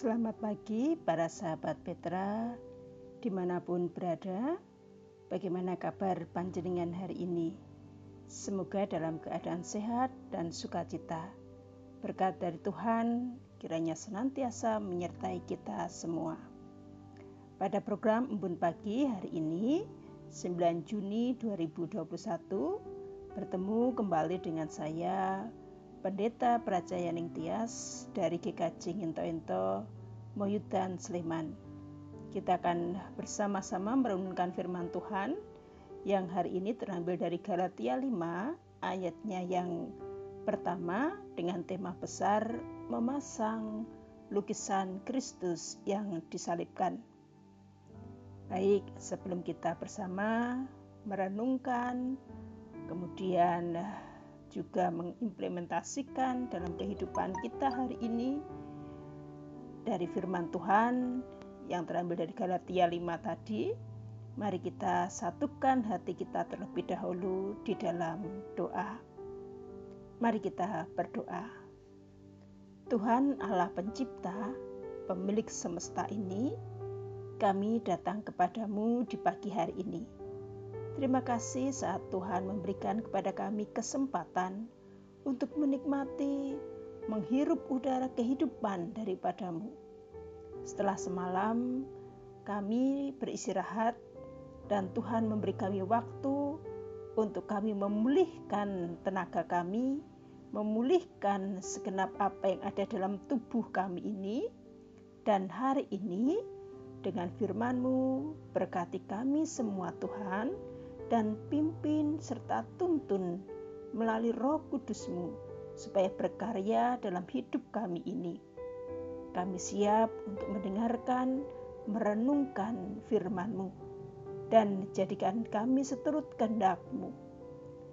Selamat pagi para sahabat Petra di mana pun berada. Bagaimana kabar panjenengan hari ini? Semoga dalam keadaan sehat dan sukacita. Berkat dari Tuhan kiranya senantiasa menyertai kita semua. Pada program Embun Pagi hari ini 9 Juni 2021 bertemu kembali dengan saya Pendeta Prajayaning Tias dari GKJ Nginto-Ento, Moyudan, Sleman. Kita akan bersama-sama merenungkan firman Tuhan yang hari ini terambil dari Galatia 5 ayatnya yang pertama dengan tema besar memasang lukisan Kristus yang disalibkan. Baik, sebelum kita bersama merenungkan, kemudian juga mengimplementasikan dalam kehidupan kita hari ini dari firman Tuhan yang terambil dari Galatia 5 tadi. Mari kita satukan hati kita terlebih dahulu di dalam doa. Mari kita berdoa. Tuhan Allah pencipta pemilik semesta ini kami datang kepadamu di pagi hari ini Terima kasih saat Tuhan memberikan kepada kami kesempatan untuk menikmati, menghirup udara kehidupan daripadamu. Setelah semalam kami beristirahat dan Tuhan memberi kami waktu untuk kami memulihkan tenaga kami, memulihkan segenap apa yang ada dalam tubuh kami ini. Dan hari ini dengan firman-Mu berkati kami semua Tuhan, dan pimpin serta tuntun melalui roh kudusmu supaya berkarya dalam hidup kami ini. Kami siap untuk mendengarkan, merenungkan firman-Mu, dan jadikan kami seturut kehendak-Mu.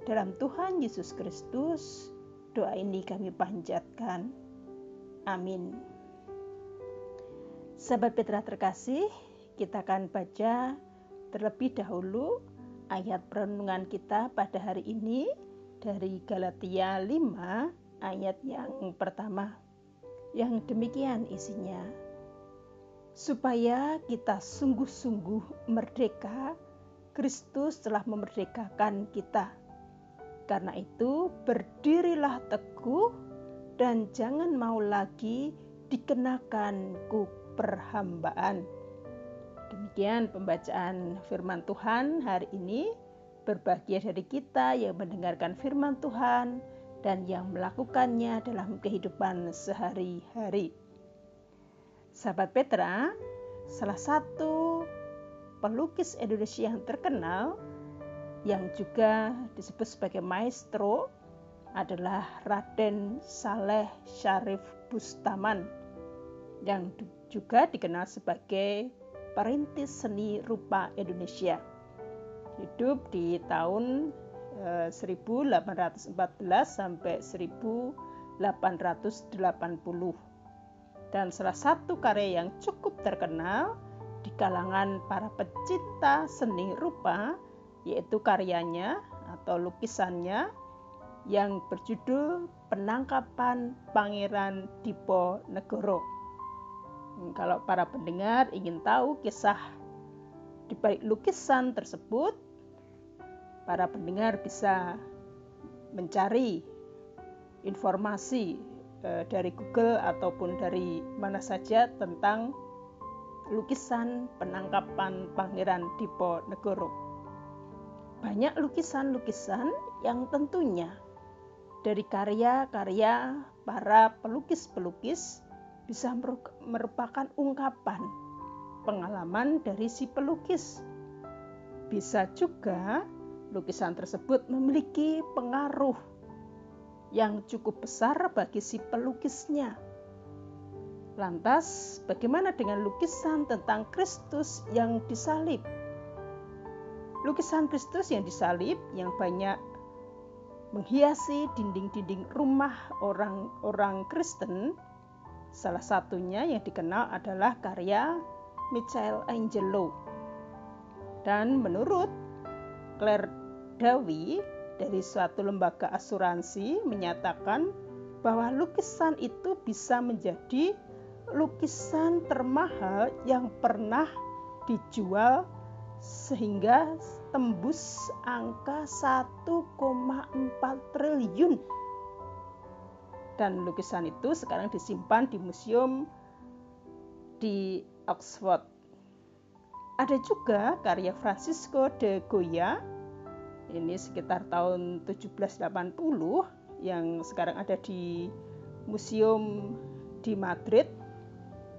Dalam Tuhan Yesus Kristus, doa ini kami panjatkan. Amin. Sahabat Petra terkasih, kita akan baca terlebih dahulu ayat perenungan kita pada hari ini dari Galatia 5 ayat yang pertama. Yang demikian isinya. Supaya kita sungguh-sungguh merdeka Kristus telah memerdekakan kita. Karena itu berdirilah teguh dan jangan mau lagi dikenakan ku perhambaan Demikian pembacaan firman Tuhan hari ini. Berbahagia dari kita yang mendengarkan firman Tuhan dan yang melakukannya dalam kehidupan sehari-hari. Sahabat Petra, salah satu pelukis Indonesia yang terkenal yang juga disebut sebagai maestro adalah Raden Saleh Syarif Bustaman yang juga dikenal sebagai perintis seni rupa Indonesia. Hidup di tahun 1814 eh, sampai 1880. Dan salah satu karya yang cukup terkenal di kalangan para pecinta seni rupa yaitu karyanya atau lukisannya yang berjudul Penangkapan Pangeran Diponegoro. Hmm, kalau para pendengar ingin tahu kisah di balik lukisan tersebut, para pendengar bisa mencari informasi eh, dari Google ataupun dari mana saja tentang lukisan penangkapan Pangeran Diponegoro. Banyak lukisan-lukisan yang tentunya dari karya-karya para pelukis-pelukis bisa merupakan ungkapan pengalaman dari si pelukis. Bisa juga lukisan tersebut memiliki pengaruh yang cukup besar bagi si pelukisnya. Lantas, bagaimana dengan lukisan tentang Kristus yang disalib? Lukisan Kristus yang disalib yang banyak menghiasi dinding-dinding rumah orang-orang Kristen Salah satunya yang dikenal adalah karya Michelangelo. Dan menurut Claire Dawi dari suatu lembaga asuransi menyatakan bahwa lukisan itu bisa menjadi lukisan termahal yang pernah dijual sehingga tembus angka 1,4 triliun. Dan lukisan itu sekarang disimpan di museum di Oxford. Ada juga karya Francisco de Goya, ini sekitar tahun 1780 yang sekarang ada di museum di Madrid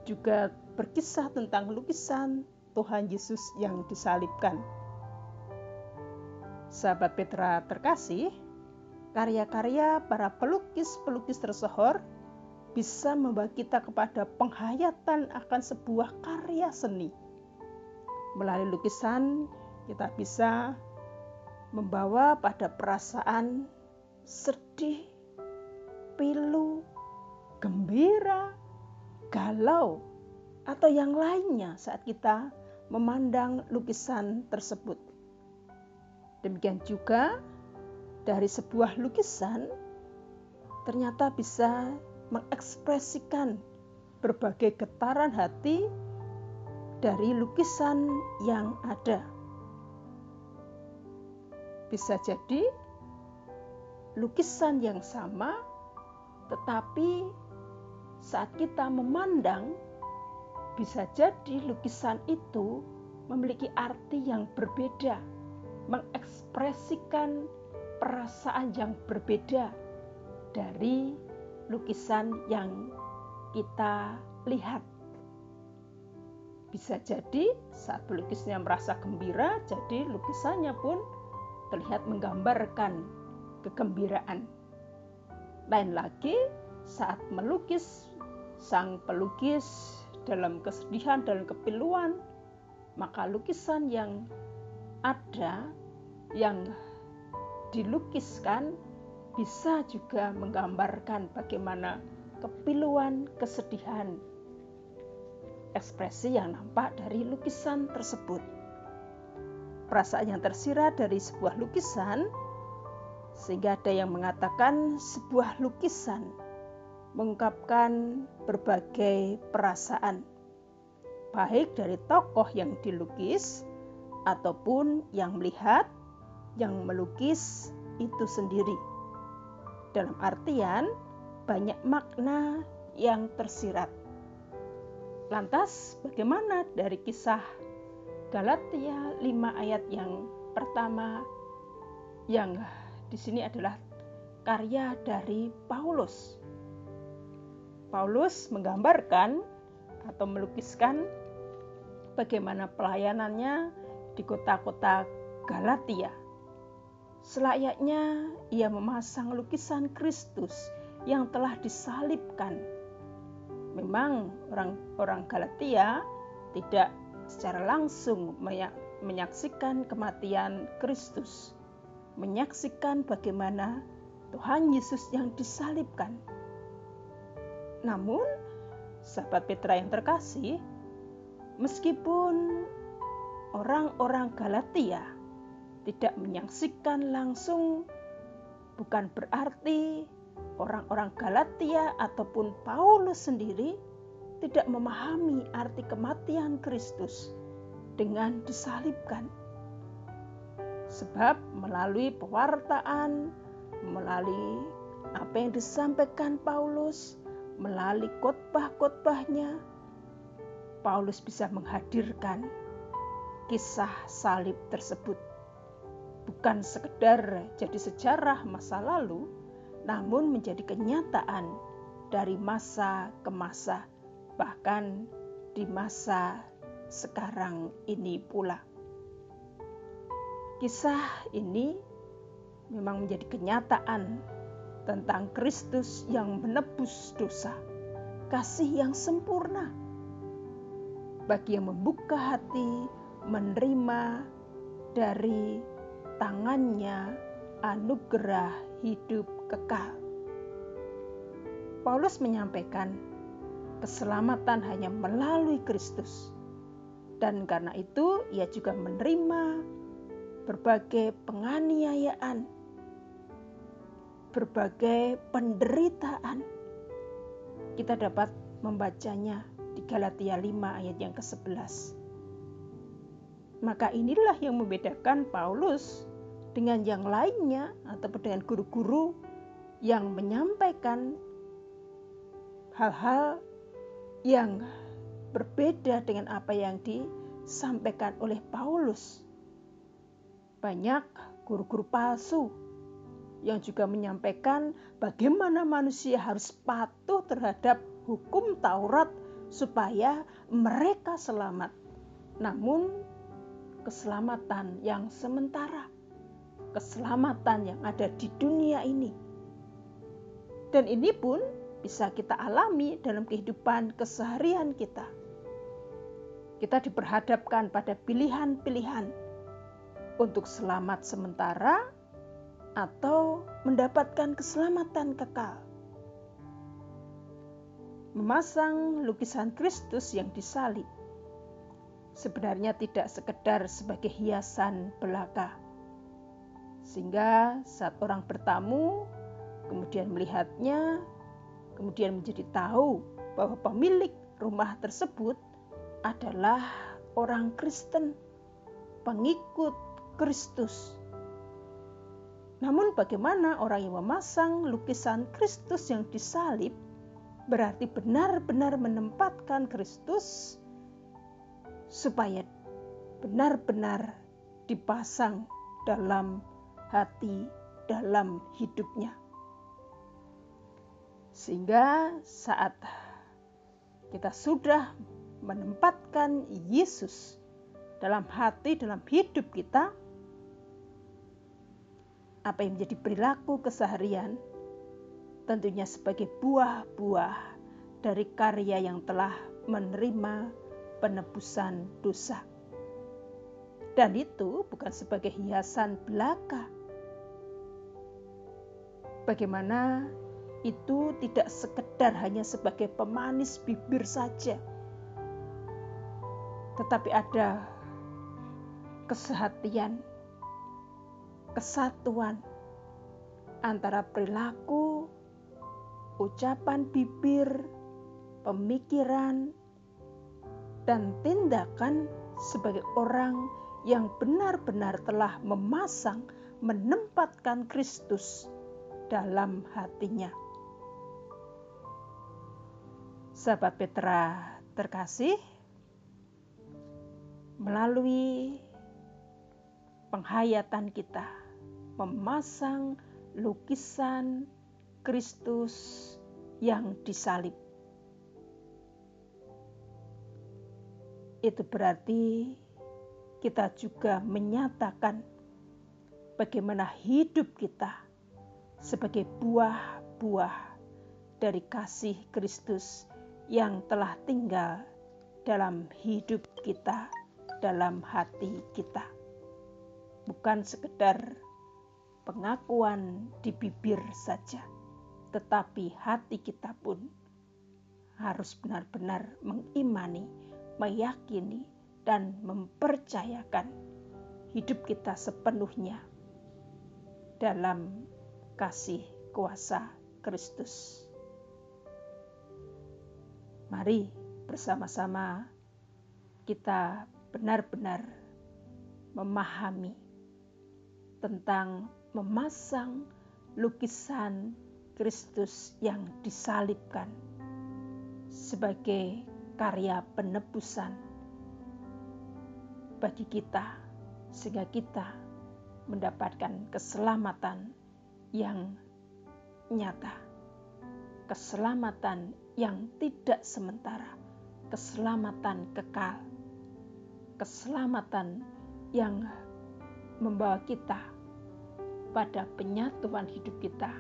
juga berkisah tentang lukisan Tuhan Yesus yang disalibkan. Sahabat Petra terkasih, karya-karya para pelukis-pelukis tersohor bisa membawa kita kepada penghayatan akan sebuah karya seni. Melalui lukisan, kita bisa membawa pada perasaan sedih, pilu, gembira, galau, atau yang lainnya saat kita memandang lukisan tersebut. Demikian juga dari sebuah lukisan ternyata bisa mengekspresikan berbagai getaran hati dari lukisan yang ada. Bisa jadi lukisan yang sama, tetapi saat kita memandang, bisa jadi lukisan itu memiliki arti yang berbeda mengekspresikan perasaan yang berbeda dari lukisan yang kita lihat. Bisa jadi saat pelukisnya merasa gembira, jadi lukisannya pun terlihat menggambarkan kegembiraan. Lain lagi saat melukis sang pelukis dalam kesedihan dan kepiluan, maka lukisan yang ada yang dilukiskan bisa juga menggambarkan bagaimana kepiluan, kesedihan, ekspresi yang nampak dari lukisan tersebut. Perasaan yang tersirat dari sebuah lukisan, sehingga ada yang mengatakan sebuah lukisan mengungkapkan berbagai perasaan, baik dari tokoh yang dilukis ataupun yang melihat, yang melukis itu sendiri. Dalam artian, banyak makna yang tersirat. Lantas, bagaimana dari kisah Galatia 5 ayat yang pertama yang di sini adalah karya dari Paulus. Paulus menggambarkan atau melukiskan bagaimana pelayanannya di kota-kota Galatia. Selayaknya ia memasang lukisan Kristus yang telah disalibkan. Memang orang-orang Galatia tidak secara langsung menyaksikan kematian Kristus, menyaksikan bagaimana Tuhan Yesus yang disalibkan. Namun, sahabat Petra yang terkasih, meskipun orang-orang Galatia tidak menyaksikan langsung, bukan berarti orang-orang Galatia ataupun Paulus sendiri tidak memahami arti kematian Kristus dengan disalibkan. Sebab melalui pewartaan, melalui apa yang disampaikan Paulus, melalui khotbah-khotbahnya, Paulus bisa menghadirkan kisah salib tersebut bukan sekedar jadi sejarah masa lalu, namun menjadi kenyataan dari masa ke masa, bahkan di masa sekarang ini pula. Kisah ini memang menjadi kenyataan tentang Kristus yang menebus dosa, kasih yang sempurna bagi yang membuka hati menerima dari tangannya anugerah hidup kekal. Paulus menyampaikan keselamatan hanya melalui Kristus. Dan karena itu ia juga menerima berbagai penganiayaan, berbagai penderitaan. Kita dapat membacanya di Galatia 5 ayat yang ke-11. Maka inilah yang membedakan Paulus dengan yang lainnya atau dengan guru-guru yang menyampaikan hal-hal yang berbeda dengan apa yang disampaikan oleh Paulus. Banyak guru-guru palsu yang juga menyampaikan bagaimana manusia harus patuh terhadap hukum Taurat supaya mereka selamat. Namun, keselamatan yang sementara, keselamatan yang ada di dunia ini, dan ini pun bisa kita alami dalam kehidupan keseharian kita. Kita diperhadapkan pada pilihan-pilihan untuk selamat sementara atau mendapatkan keselamatan kekal. Memasang lukisan Kristus yang disalib sebenarnya tidak sekedar sebagai hiasan belaka. Sehingga saat orang bertamu kemudian melihatnya, kemudian menjadi tahu bahwa pemilik rumah tersebut adalah orang Kristen, pengikut Kristus. Namun, bagaimana orang yang memasang lukisan Kristus yang disalib berarti benar-benar menempatkan Kristus supaya benar-benar dipasang dalam hati, dalam hidupnya. Sehingga saat kita sudah menempatkan Yesus dalam hati, dalam hidup kita, apa yang menjadi perilaku keseharian, tentunya sebagai buah-buah dari karya yang telah menerima penebusan dosa. Dan itu bukan sebagai hiasan belaka. Bagaimana itu tidak sekedar hanya sebagai pemanis bibir saja, tetapi ada kesehatian, kesatuan antara perilaku, ucapan bibir, pemikiran, dan tindakan sebagai orang yang benar-benar telah memasang, menempatkan Kristus dalam hatinya. Sahabat Petra terkasih, melalui penghayatan kita memasang lukisan Kristus yang disalib. Itu berarti kita juga menyatakan bagaimana hidup kita sebagai buah-buah dari kasih Kristus yang telah tinggal dalam hidup kita, dalam hati kita. Bukan sekedar pengakuan di bibir saja, tetapi hati kita pun harus benar-benar mengimani, meyakini, dan mempercayakan hidup kita sepenuhnya dalam kasih kuasa Kristus. Mari bersama-sama kita benar-benar memahami tentang memasang lukisan Kristus yang disalibkan sebagai karya penebusan bagi kita, sehingga kita mendapatkan keselamatan yang nyata, keselamatan yang tidak sementara, keselamatan kekal, keselamatan yang membawa kita pada penyatuan hidup kita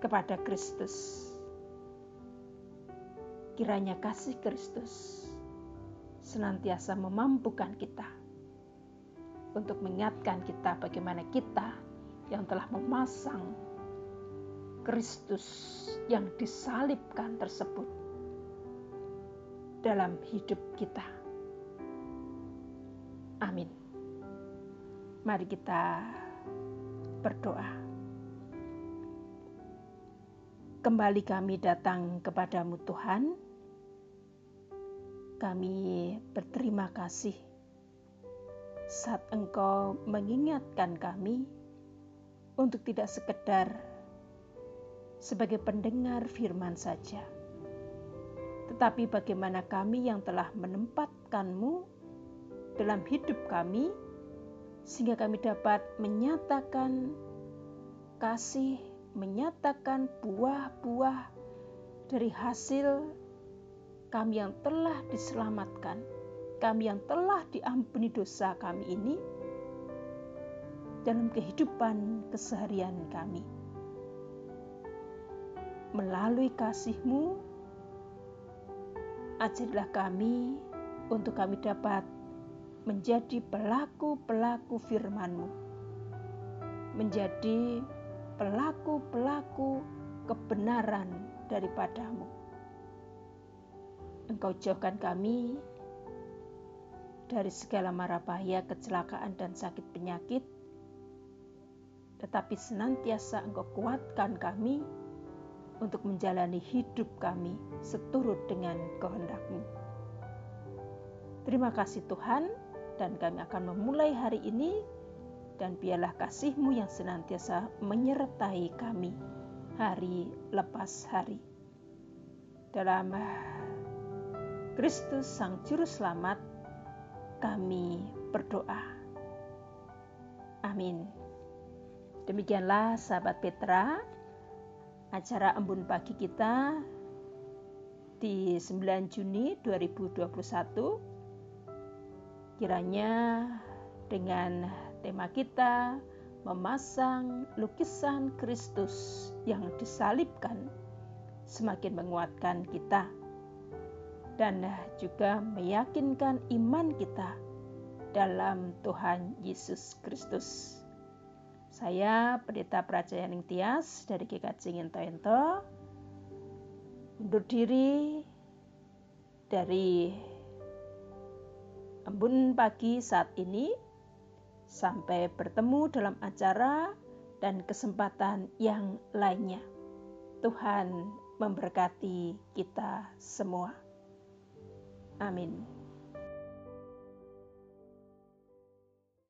kepada Kristus. Kiranya kasih Kristus senantiasa memampukan kita untuk mengingatkan kita bagaimana kita yang telah memasang Kristus yang disalibkan tersebut dalam hidup kita. Amin. Mari kita berdoa. kembali kami datang kepadamu Tuhan. Kami berterima kasih. Saat Engkau mengingatkan kami untuk tidak sekedar sebagai pendengar firman saja, tetapi bagaimana kami yang telah menempatkanmu dalam hidup kami, sehingga kami dapat menyatakan kasih, menyatakan buah-buah dari hasil kami yang telah diselamatkan kami yang telah diampuni dosa kami ini dalam kehidupan keseharian kami. Melalui kasih-Mu, kami untuk kami dapat menjadi pelaku-pelaku firman-Mu, menjadi pelaku-pelaku kebenaran daripadamu. Engkau jauhkan kami dari segala mara bahaya, kecelakaan, dan sakit penyakit, tetapi senantiasa Engkau kuatkan kami untuk menjalani hidup kami seturut dengan kehendak-Mu. Terima kasih Tuhan, dan kami akan memulai hari ini, dan biarlah kasih-Mu yang senantiasa menyertai kami hari lepas hari. Dalam Kristus Sang Juru Selamat, kami berdoa. Amin. Demikianlah sahabat Petra, acara embun pagi kita di 9 Juni 2021. Kiranya dengan tema kita memasang lukisan Kristus yang disalibkan semakin menguatkan kita dan juga meyakinkan iman kita dalam Tuhan Yesus Kristus. Saya Pendeta Prajayaning Tias dari GKJ Ngento undur diri dari embun pagi saat ini sampai bertemu dalam acara dan kesempatan yang lainnya. Tuhan memberkati kita semua. Amin.